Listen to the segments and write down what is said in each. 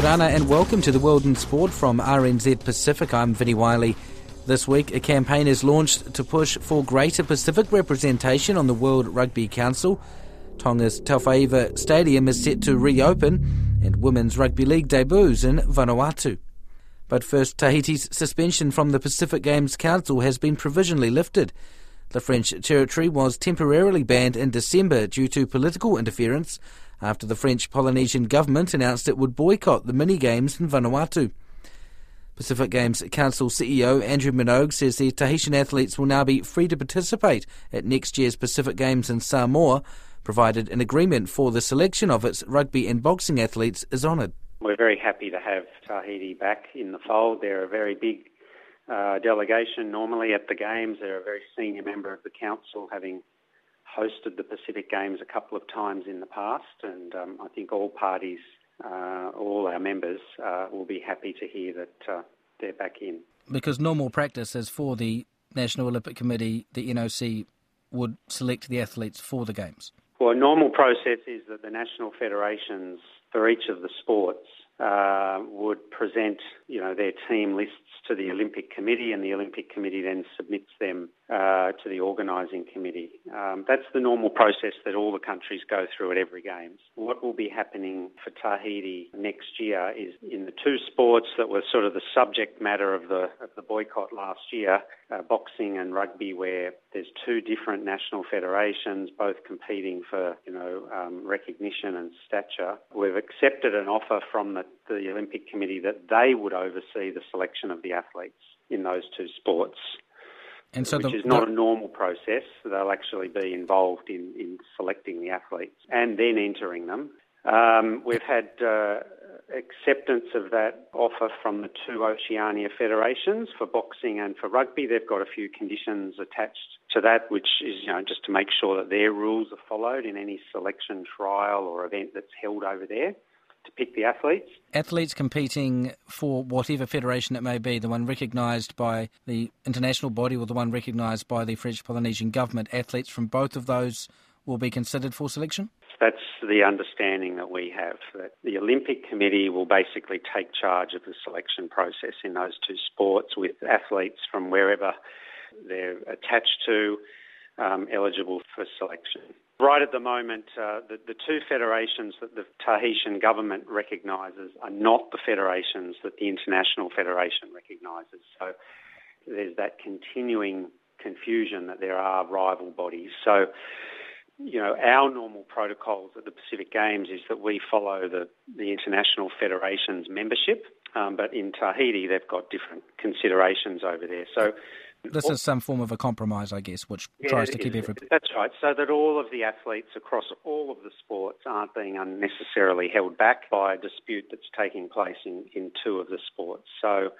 Kia and welcome to the World in Sport from RNZ Pacific. I'm Vinnie Wiley. This week, a campaign is launched to push for greater Pacific representation on the World Rugby Council. Tonga's Teufaiva Stadium is set to reopen, and Women's Rugby League debuts in Vanuatu. But first, Tahiti's suspension from the Pacific Games Council has been provisionally lifted. The French territory was temporarily banned in December due to political interference after the French Polynesian government announced it would boycott the mini games in Vanuatu. Pacific Games Council CEO Andrew Minogue says the Tahitian athletes will now be free to participate at next year's Pacific Games in Samoa, provided an agreement for the selection of its rugby and boxing athletes is honoured. We're very happy to have Tahiti back in the fold. They're a very big uh, delegation normally at the Games. They're a very senior member of the Council, having hosted the Pacific Games a couple of times in the past, and um, I think all parties uh, all our members uh, will be happy to hear that uh, they're back in. Because normal practice is for the National Olympic Committee, the NOC would select the athletes for the Games. Well, a normal process is that the national federations for each of the sports uh, would present, you know, their team lists to the Olympic Committee, and the Olympic Committee then submits them uh, to the organising committee. Um, that's the normal process that all the countries go through at every Games. What will be happening for Tahiti next year is in the two sports that were sort of the subject matter of the of the boycott last year, uh, boxing and rugby, where there's two different national federations both competing for you know um, recognition and stature. We've accepted an offer from the, the Olympic Committee that they would oversee the selection of the athletes in those two sports. And so which the, is not the... a normal process. They'll actually be involved in, in selecting the athletes and then entering them. Um, we've had uh, acceptance of that offer from the two Oceania federations for boxing and for rugby. They've got a few conditions attached to that, which is you know just to make sure that their rules are followed in any selection trial or event that's held over there to pick the athletes. Athletes competing for whatever federation it may be, the one recognised by the international body or the one recognised by the French Polynesian government, athletes from both of those will be considered for selection? That's the understanding that we have. That the Olympic Committee will basically take charge of the selection process in those two sports with athletes from wherever they're attached to um, eligible for selection. Right at the moment, uh, the, the, two federations that the Tahitian government recognises are not the federations that the International Federation recognises. So there's that continuing confusion that there are rival bodies. So, you know, our normal protocols at the Pacific Games is that we follow the, the International Federation's membership, um, but in Tahiti they've got different considerations over there. So this is some form of a compromise, I guess, which yeah, tries to keep everybody. That's right, so that all of the athletes across all of the sports aren't being unnecessarily held back by a dispute that's taking place in, in two of the sports. So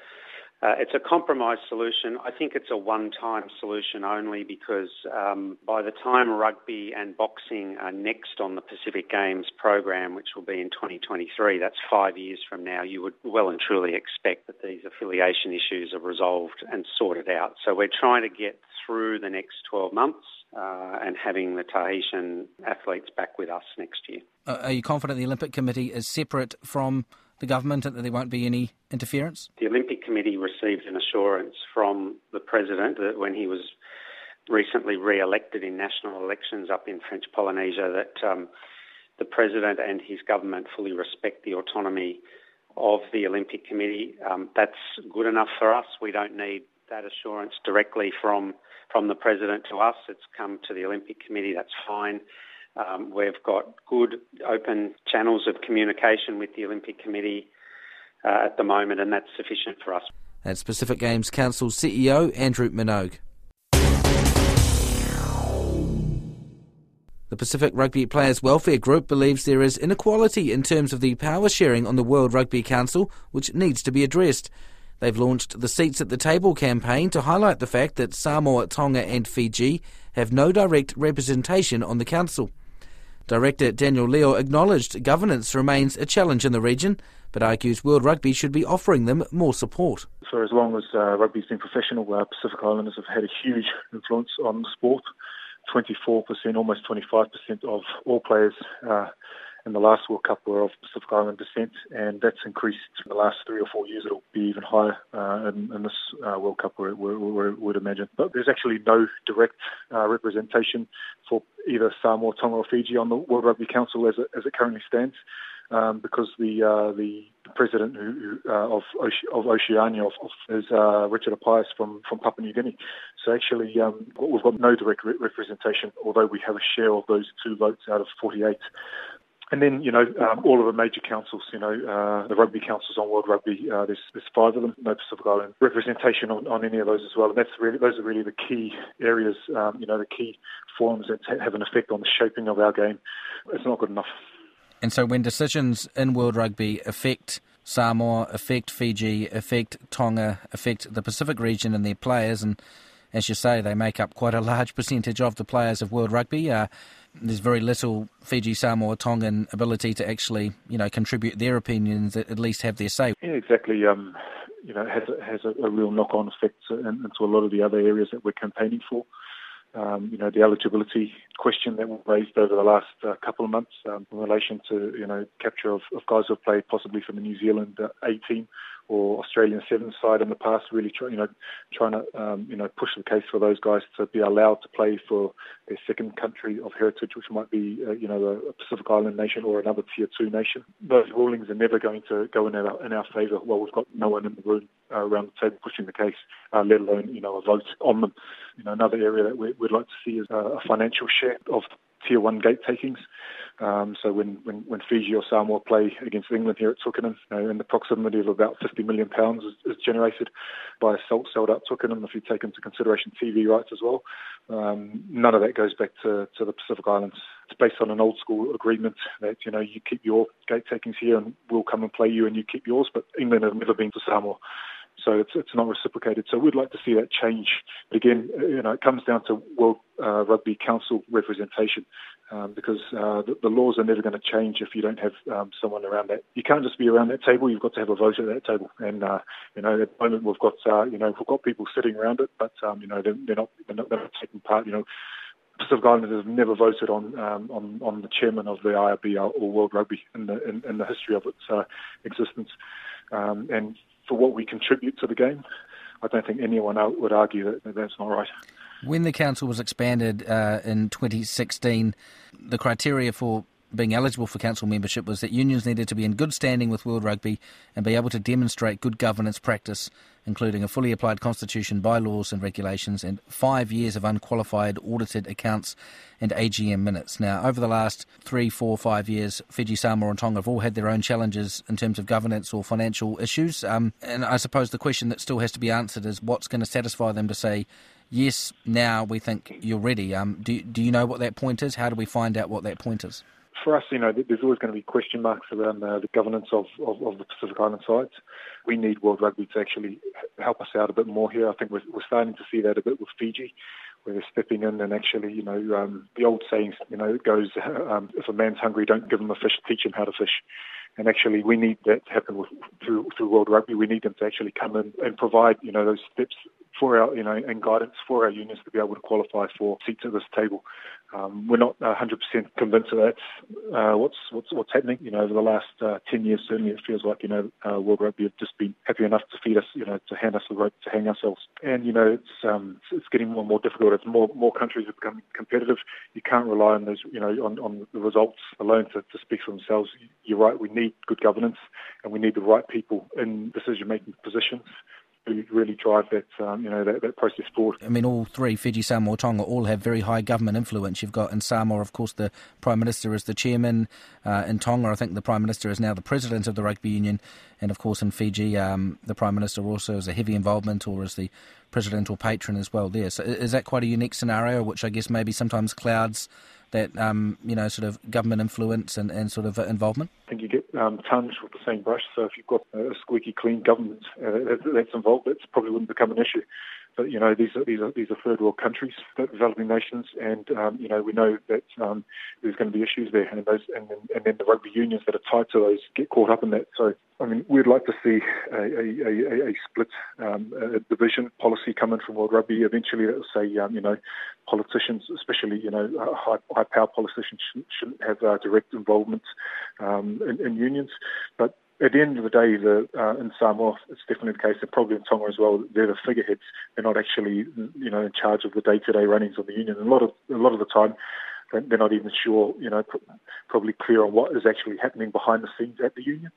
uh, it's a compromise solution. I think it's a one-time solution only because um, by the time rugby and boxing are next on the Pacific Games program, which will be in 2023, that's five years from now, you would well and truly expect that these affiliation issues are resolved and sorted out. So we're trying to get through the next 12 months uh, and having the Tahitian athletes back with us next year. Uh, are you confident the Olympic Committee is separate from the government that there won't be any interference? The Olympic Committee received an assurance from the President that when he was recently re-elected in national elections up in French Polynesia that um, the President and his government fully respect the autonomy of the Olympic Committee. Um, that's good enough for us. We don't need that assurance directly from from the President to us. It's come to the Olympic Committee. That's fine. Um, we've got good open channels of communication with the Olympic Committee uh, at the moment, and that's sufficient for us. That's Pacific Games Council CEO Andrew Minogue. The Pacific Rugby Players Welfare Group believes there is inequality in terms of the power sharing on the World Rugby Council, which needs to be addressed. They've launched the Seats at the Table campaign to highlight the fact that Samoa, Tonga, and Fiji have no direct representation on the Council. Director Daniel Leo acknowledged governance remains a challenge in the region, but argues World Rugby should be offering them more support. For as long as uh, rugby's been professional, uh, Pacific Islanders have had a huge influence on the sport. 24%, almost 25% of all players uh, in the last World Cup were of Pacific Island descent, and that's increased in the last three or four years. It'll be even higher uh, in, in, this uh, World Cup, we, would imagine. But there's actually no direct uh, representation for either Samoa, Tonga, or Fiji on the World Rugby Council as it, as it currently stands um, because the uh, the president who, uh, of of Oceania of, of, is uh, Richard Appiah from from Papua New Guinea. So actually, um, we've got no direct re- representation, although we have a share of those two votes out of 48. And then, you know, um, all of the major councils, you know, uh, the rugby councils on World Rugby, uh, there's, there's five of them, no Pacific Island representation on, on any of those as well. And that's really, those are really the key areas, um, you know, the key forums that have an effect on the shaping of our game. It's not good enough. And so when decisions in World Rugby affect Samoa, affect Fiji, affect Tonga, affect the Pacific region and their players, and as you say, they make up quite a large percentage of the players of World Rugby. Uh, there's very little Fiji, Samoa, Tongan ability to actually, you know, contribute their opinions, at least have their say. Yeah, exactly. Um, you know, it has, has a, a real knock-on effect into a lot of the other areas that we're campaigning for um, you know, the eligibility question that was raised over the last uh, couple of months um, in relation to, you know, capture of, of guys who have played possibly for the New Zealand uh, A team or Australian Sevens side in the past, really try, you know, trying to, um, you know, push the case for those guys to be allowed to play for their second country of heritage, which might be, uh, you know, a Pacific Island nation or another tier two nation. Those rulings are never going to go in our, in our favour. Well, we've got no one in the room uh, around the table pushing the case, uh, let alone, you know, a vote on them. You know, another area that we, would like to see is uh, a financial share of tier one gate takings. Um, so when, when, when Fiji or Samoa play against England here at Twickenham, you know, in the proximity of about 50 million pounds is, is generated by a sold, sold out Twickenham if you take into consideration TV rights as well. Um, none of that goes back to, to the Pacific Islands. It's based on an old school agreement that, you know, you keep your gate takings here and we'll come and play you and you keep yours, but England have never been to Samoa. So it's it's not reciprocated. So we'd like to see that change. But again, you know, it comes down to World uh, Rugby Council representation um, because uh, the, the, laws are never going to change if you don't have um, someone around that. You can't just be around that table. You've got to have a vote at that table. And uh, you know, at the moment we've got uh, you know we've got people sitting around it, but um, you know they're, they're, not, they're not they're not taking part. You know. Pacific Islanders have never voted on um, on on the chairman of the IRB or World Rugby in the in, in the history of its uh, existence, um, and for what we contribute to the game. I don't think anyone would argue that that's not right. When the council was expanded uh, in 2016, the criteria for being eligible for council membership was that unions needed to be in good standing with World Rugby and be able to demonstrate good governance practice, including a fully applied constitution, bylaws and regulations, and five years of unqualified audited accounts and AGM minutes. Now, over the last three, four, five years, Fiji, Samoa, and Tonga have all had their own challenges in terms of governance or financial issues. Um, and I suppose the question that still has to be answered is what's going to satisfy them to say, yes, now we think you're ready. Um, do, do you know what that point is? How do we find out what that point is? For us, you know, there's always going to be question marks around uh, the governance of, of, of, the Pacific Island sides. We need World Rugby to actually help us out a bit more here. I think we're, we're starting to see that a bit with Fiji, where they're stepping in and actually, you know, um, the old saying, you know, it goes, um, if a man's hungry, don't give him a fish, teach him how to fish. And actually, we need that to happen with, through, through World Rugby. We need them to actually come in and provide, you know, those steps for our, you know, and guidance for our unions to be able to qualify for seats at this table. Um, we're not 100% convinced of that uh, what's what's what's happening. You know, over the last uh, 10 years, certainly it feels like you know uh, World Rugby have just been happy enough to feed us, you know, to hand us the rope to hang ourselves. And you know, it's um, it's getting more and more difficult as more more countries have become competitive. You can't rely on those, you know, on, on the results alone to, to speak for themselves. You're right. We need good governance, and we need the right people in decision-making positions really drive that, um, you know, that, that, process forward. I mean, all three, Fiji, Samoa, Tonga, all have very high government influence. You've got in Samoa, of course, the Prime Minister is the chairman. Uh, in Tonga, I think the Prime Minister is now the president of the rugby union. And of course, in Fiji, um, the Prime Minister also has a heavy involvement or is the president or patron as well there. So is that quite a unique scenario, which I guess maybe sometimes clouds that um, you know sort of government influence and, and sort of involvement? I think you get um, tongues with the same brush. So if you've got a squeaky clean government uh, that's involved, that probably wouldn't become an issue. But you know these are these are these are third world countries, developing nations, and um, you know we know that um, there's going to be issues there, and those and, then, and then the rugby unions that are tied to those get caught up in that. So I mean we'd like to see a, a, a, a split um, a division policy coming from World Rugby eventually that will say um, you know politicians, especially you know high, high power politicians, shouldn't, shouldn't have uh, direct involvement um, in, in unions, but at the end of the day, the, uh, in Samoa, it's definitely the case. They're probably in Tonga as well. They're the figureheads. They're not actually, you know, in charge of the day-to-day runnings of the union. And a lot of a lot of the time, they're not even sure, you know, probably clear on what is actually happening behind the scenes at the union.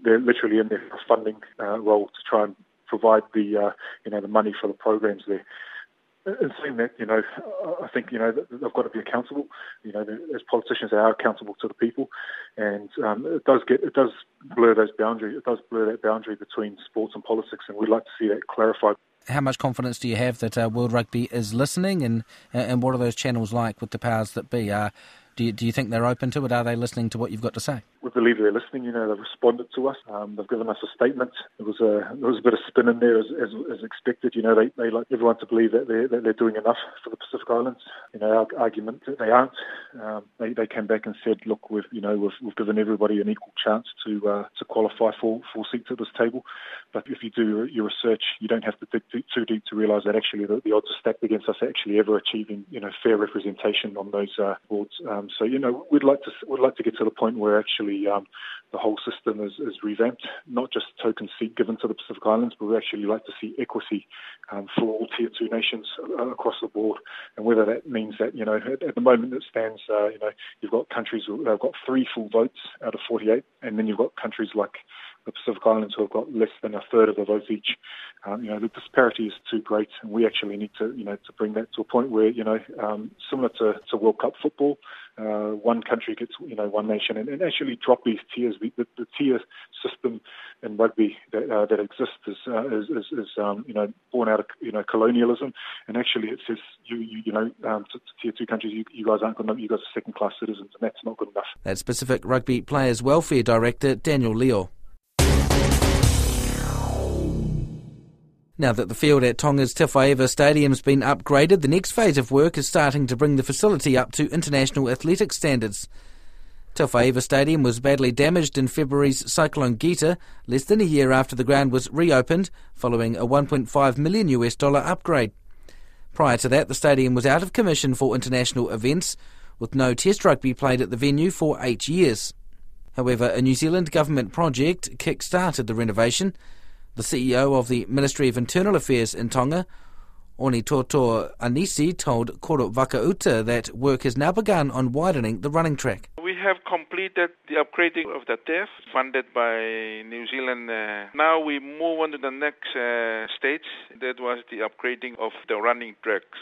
They're literally in their funding uh, role to try and provide the, uh, you know, the money for the programs there in saying that, you know, I think you know they've got to be accountable. You know, as politicians, they are accountable to the people, and um, it does get it does blur those boundaries. It does blur that boundary between sports and politics, and we'd like to see that clarified. How much confidence do you have that uh, World Rugby is listening, and and what are those channels like with the powers that be? Uh, do you, do you think they're open to it? Are they listening to what you've got to say? We believe they're listening. You know, they've responded to us. Um, they've given us a statement. There was a there was a bit of spin in there as, as, as expected. You know, they, they like everyone to believe that they're, that they're doing enough for the Pacific Islands. You know, our argument that they aren't. Um, they, they came back and said, look, we've you know we've, we've given everybody an equal chance to uh, to qualify for for seats at this table. But if you do your research, you don't have to dig too deep to realise that actually the, the, odds are stacked against us actually ever achieving you know fair representation on those uh, boards. Um, so you know we'd like to we'd like to get to the point where actually um, the whole system is, is, revamped, not just token seat given to the Pacific Islands, but we actually like to see equity um, for all tier two nations uh, across the board. And whether that means that you know at, at the moment it stands, uh, you know you've got countries that have got three full votes out of 48, and then you've got countries like the Pacific Islands who have got less than a third of the votes each. Um, you know, the disparity is too great, and we actually need to, you know, to bring that to a point where, you know, um, similar to, to World Cup football, uh, one country gets, you know, one nation, and, and actually drop these tiers. The, the, the tier system in rugby that, uh, that exists is, uh, is, is, is um, you know, born out of, you know, colonialism, and actually it says, you, you, you know, um, to, to tier two countries, you, you guys aren't good enough, you guys are second-class citizens, and that's not good enough. That's Pacific Rugby Players Welfare Director Daniel Leo. Now that the field at Tonga's Teufaiva Stadium has been upgraded, the next phase of work is starting to bring the facility up to international athletic standards. Teufaiva Stadium was badly damaged in February's Cyclone Gita, less than a year after the ground was reopened following a 1.5 million US dollar upgrade. Prior to that, the stadium was out of commission for international events, with no test rugby played at the venue for eight years. However, a New Zealand government project kick-started the renovation – the CEO of the Ministry of Internal Affairs in Tonga, Oni Onitoto Anisi, told Koro Vakauta that work has now begun on widening the running track. We have completed the upgrading of the TEF funded by New Zealand. Uh, now we move on to the next uh, stage. That was the upgrading of the running tracks.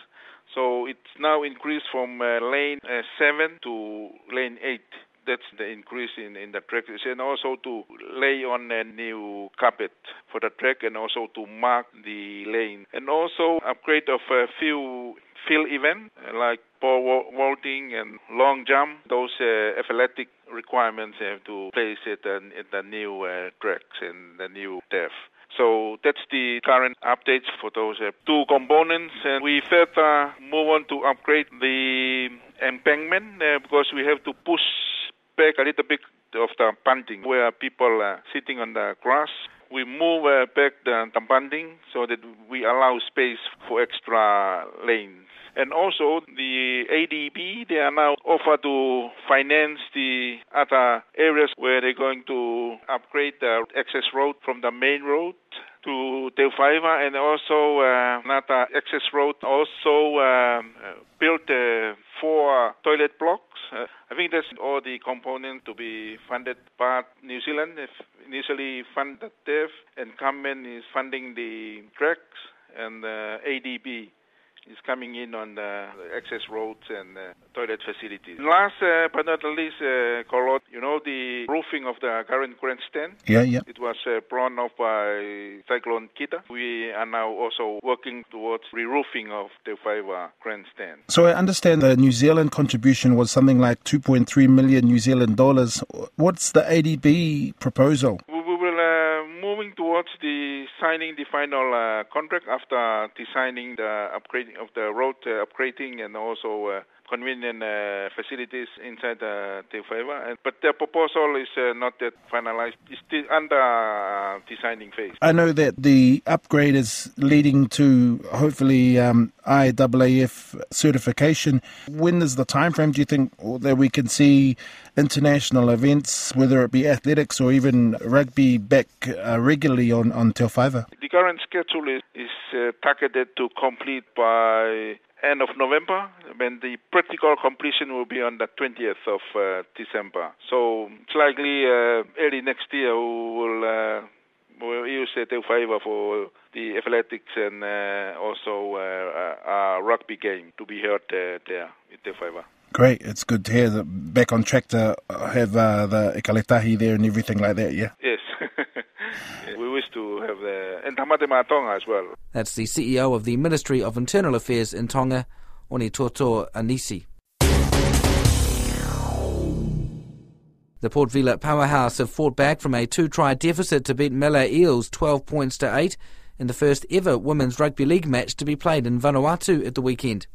So it's now increased from uh, lane uh, 7 to lane 8 that's the increase in, in the track. And also to lay on a new carpet for the track and also to mark the lane. And also upgrade of a few field events like pole vaulting and long jump. Those uh, athletic requirements have to place it in, the new uh, tracks and the new turf. So that's the current updates for those uh, two components. And we further move on to upgrade the embankment uh, because we have to push back a little bit of the punting where people are sitting on the grass. We move uh, back the, the punting so that we allow space for extra lanes. And also the ADB, they are now offer to finance the other areas where they're going to upgrade the access road from the main road to Te and also uh, Nata Access Road also um, uh, built uh, four toilet blocks. Uh, I think that's all the components to be funded by New Zealand. If initially funded TEF and government is funding the tracks and uh, ADB is coming in on the access roads and uh, toilet facilities. Last uh, but not least, uh, Colot, you know the roofing of the current grandstand? Yeah, yeah. It was uh, blown off by Cyclone Gita. We are now also working towards re-roofing of the Whaiva grandstand. So I understand the New Zealand contribution was something like 2.3 million New Zealand dollars. What's the ADB proposal? We we will uh, the signing the final uh, contract after designing the upgrading of the road uh, upgrading and also uh, convenient uh, facilities inside uh, Te Whaiva. But the proposal is uh, not yet finalized. It's still under uh, designing phase. I know that the upgrade is leading to hopefully um, IAAF certification. When is the time frame, do you think, that we can see international events, whether it be athletics or even rugby, back uh, regularly on, on Teufaiva? The current schedule is, is uh, targeted to complete by end of November, when the practical completion will be on the 20th of uh, December. So it's likely uh, early next year we will uh, we'll use uh, for the athletics and uh, also uh, a, a rugby game to be held uh, there in Teufaiva. Great, it's good to hear that back on track to have uh, the Ikale Tahi there and everything like that, yeah? Yes. we wish to have the and Tamate Matonga as well. That's the CEO of the Ministry of Internal Affairs in Tonga, Onitoto Anisi. The Port Vila powerhouse have fought back from a two-try deficit to beat Mele Eels 12 points to 8 in the first ever Women's Rugby League match to be played in Vanuatu at the weekend.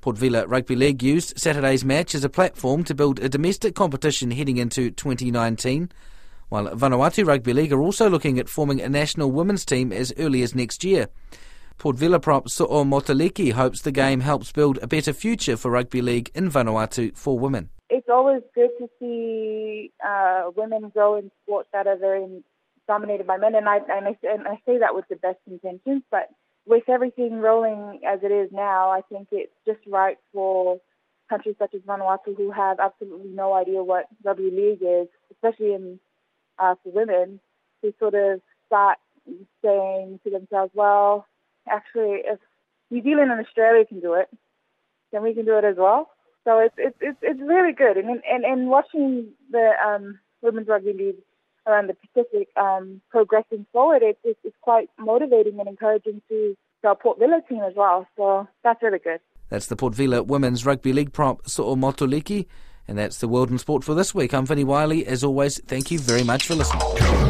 Port Vila Rugby League used Saturday's match as a platform to build a domestic competition heading into 2019, while Vanuatu Rugby League are also looking at forming a national women's team as early as next year. Port Vila prop So'o Motaliki hopes the game helps build a better future for rugby league in Vanuatu for women. It's always good to see uh, women grow in sports that are very dominated by men, and I, and I and I say that with the best intentions, but with everything rolling as it is now, I think it's just right for countries such as Vanuatu who have absolutely no idea what rugby league is, especially in for women, to sort of start saying to themselves, well, actually, if New Zealand and Australia can do it, then we can do it as well. So it's it's it's, really good, and and and watching the um, women's rugby league around the Pacific um, progressing forward, it's, it's it's quite motivating and encouraging to our Port Vila team as well. So that's really good. That's the Port Vila Women's Rugby League prop So'o Motoliki. And that's the World in Sport for this week. I'm Vinnie Wiley. As always, thank you very much for listening.